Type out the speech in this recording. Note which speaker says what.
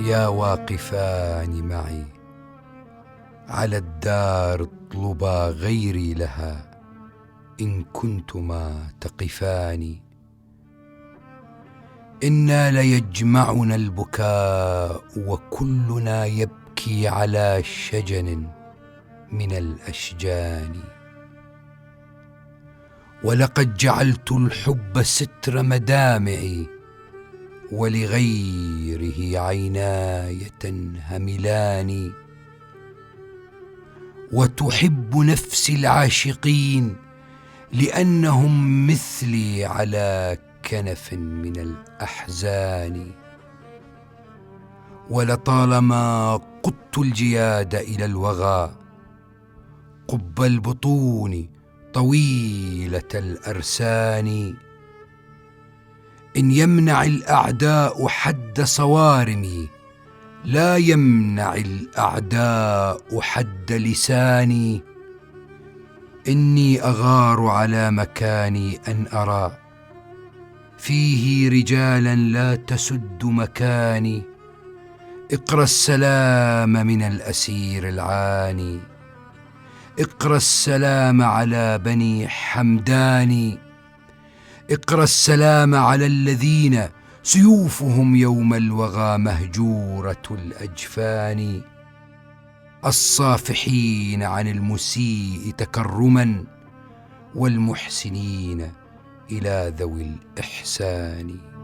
Speaker 1: يا واقفان معي. على الدار اطلبا غيري لها. إن كنتما تقفان. إنا ليجمعنا البكاء وكلنا يبكي على شجن من الأشجان. ولقد جعلت الحب ستر مدامعي. ولغيره عيناي تنهملان وتحب نفسي العاشقين لأنهم مثلي على كنف من الأحزان. ولطالما قدت الجياد إلى الوغى قب البطون طويلة الأرسان. إن يمنع الأعداء حد صوارمي لا يمنع الأعداء حد لساني. إني أغار على مكاني أن أرى. فيه رجالا لا تسد مكاني. اقرأ السلام من الأسير العاني. اقرأ السلام على بني حمدان اقرأ السلام على الذين سيوفهم يوم الوغى مهجورة الأجفان. الصافحين عن المسيء تكرما والمحسنين إلى ذوي الإحسان.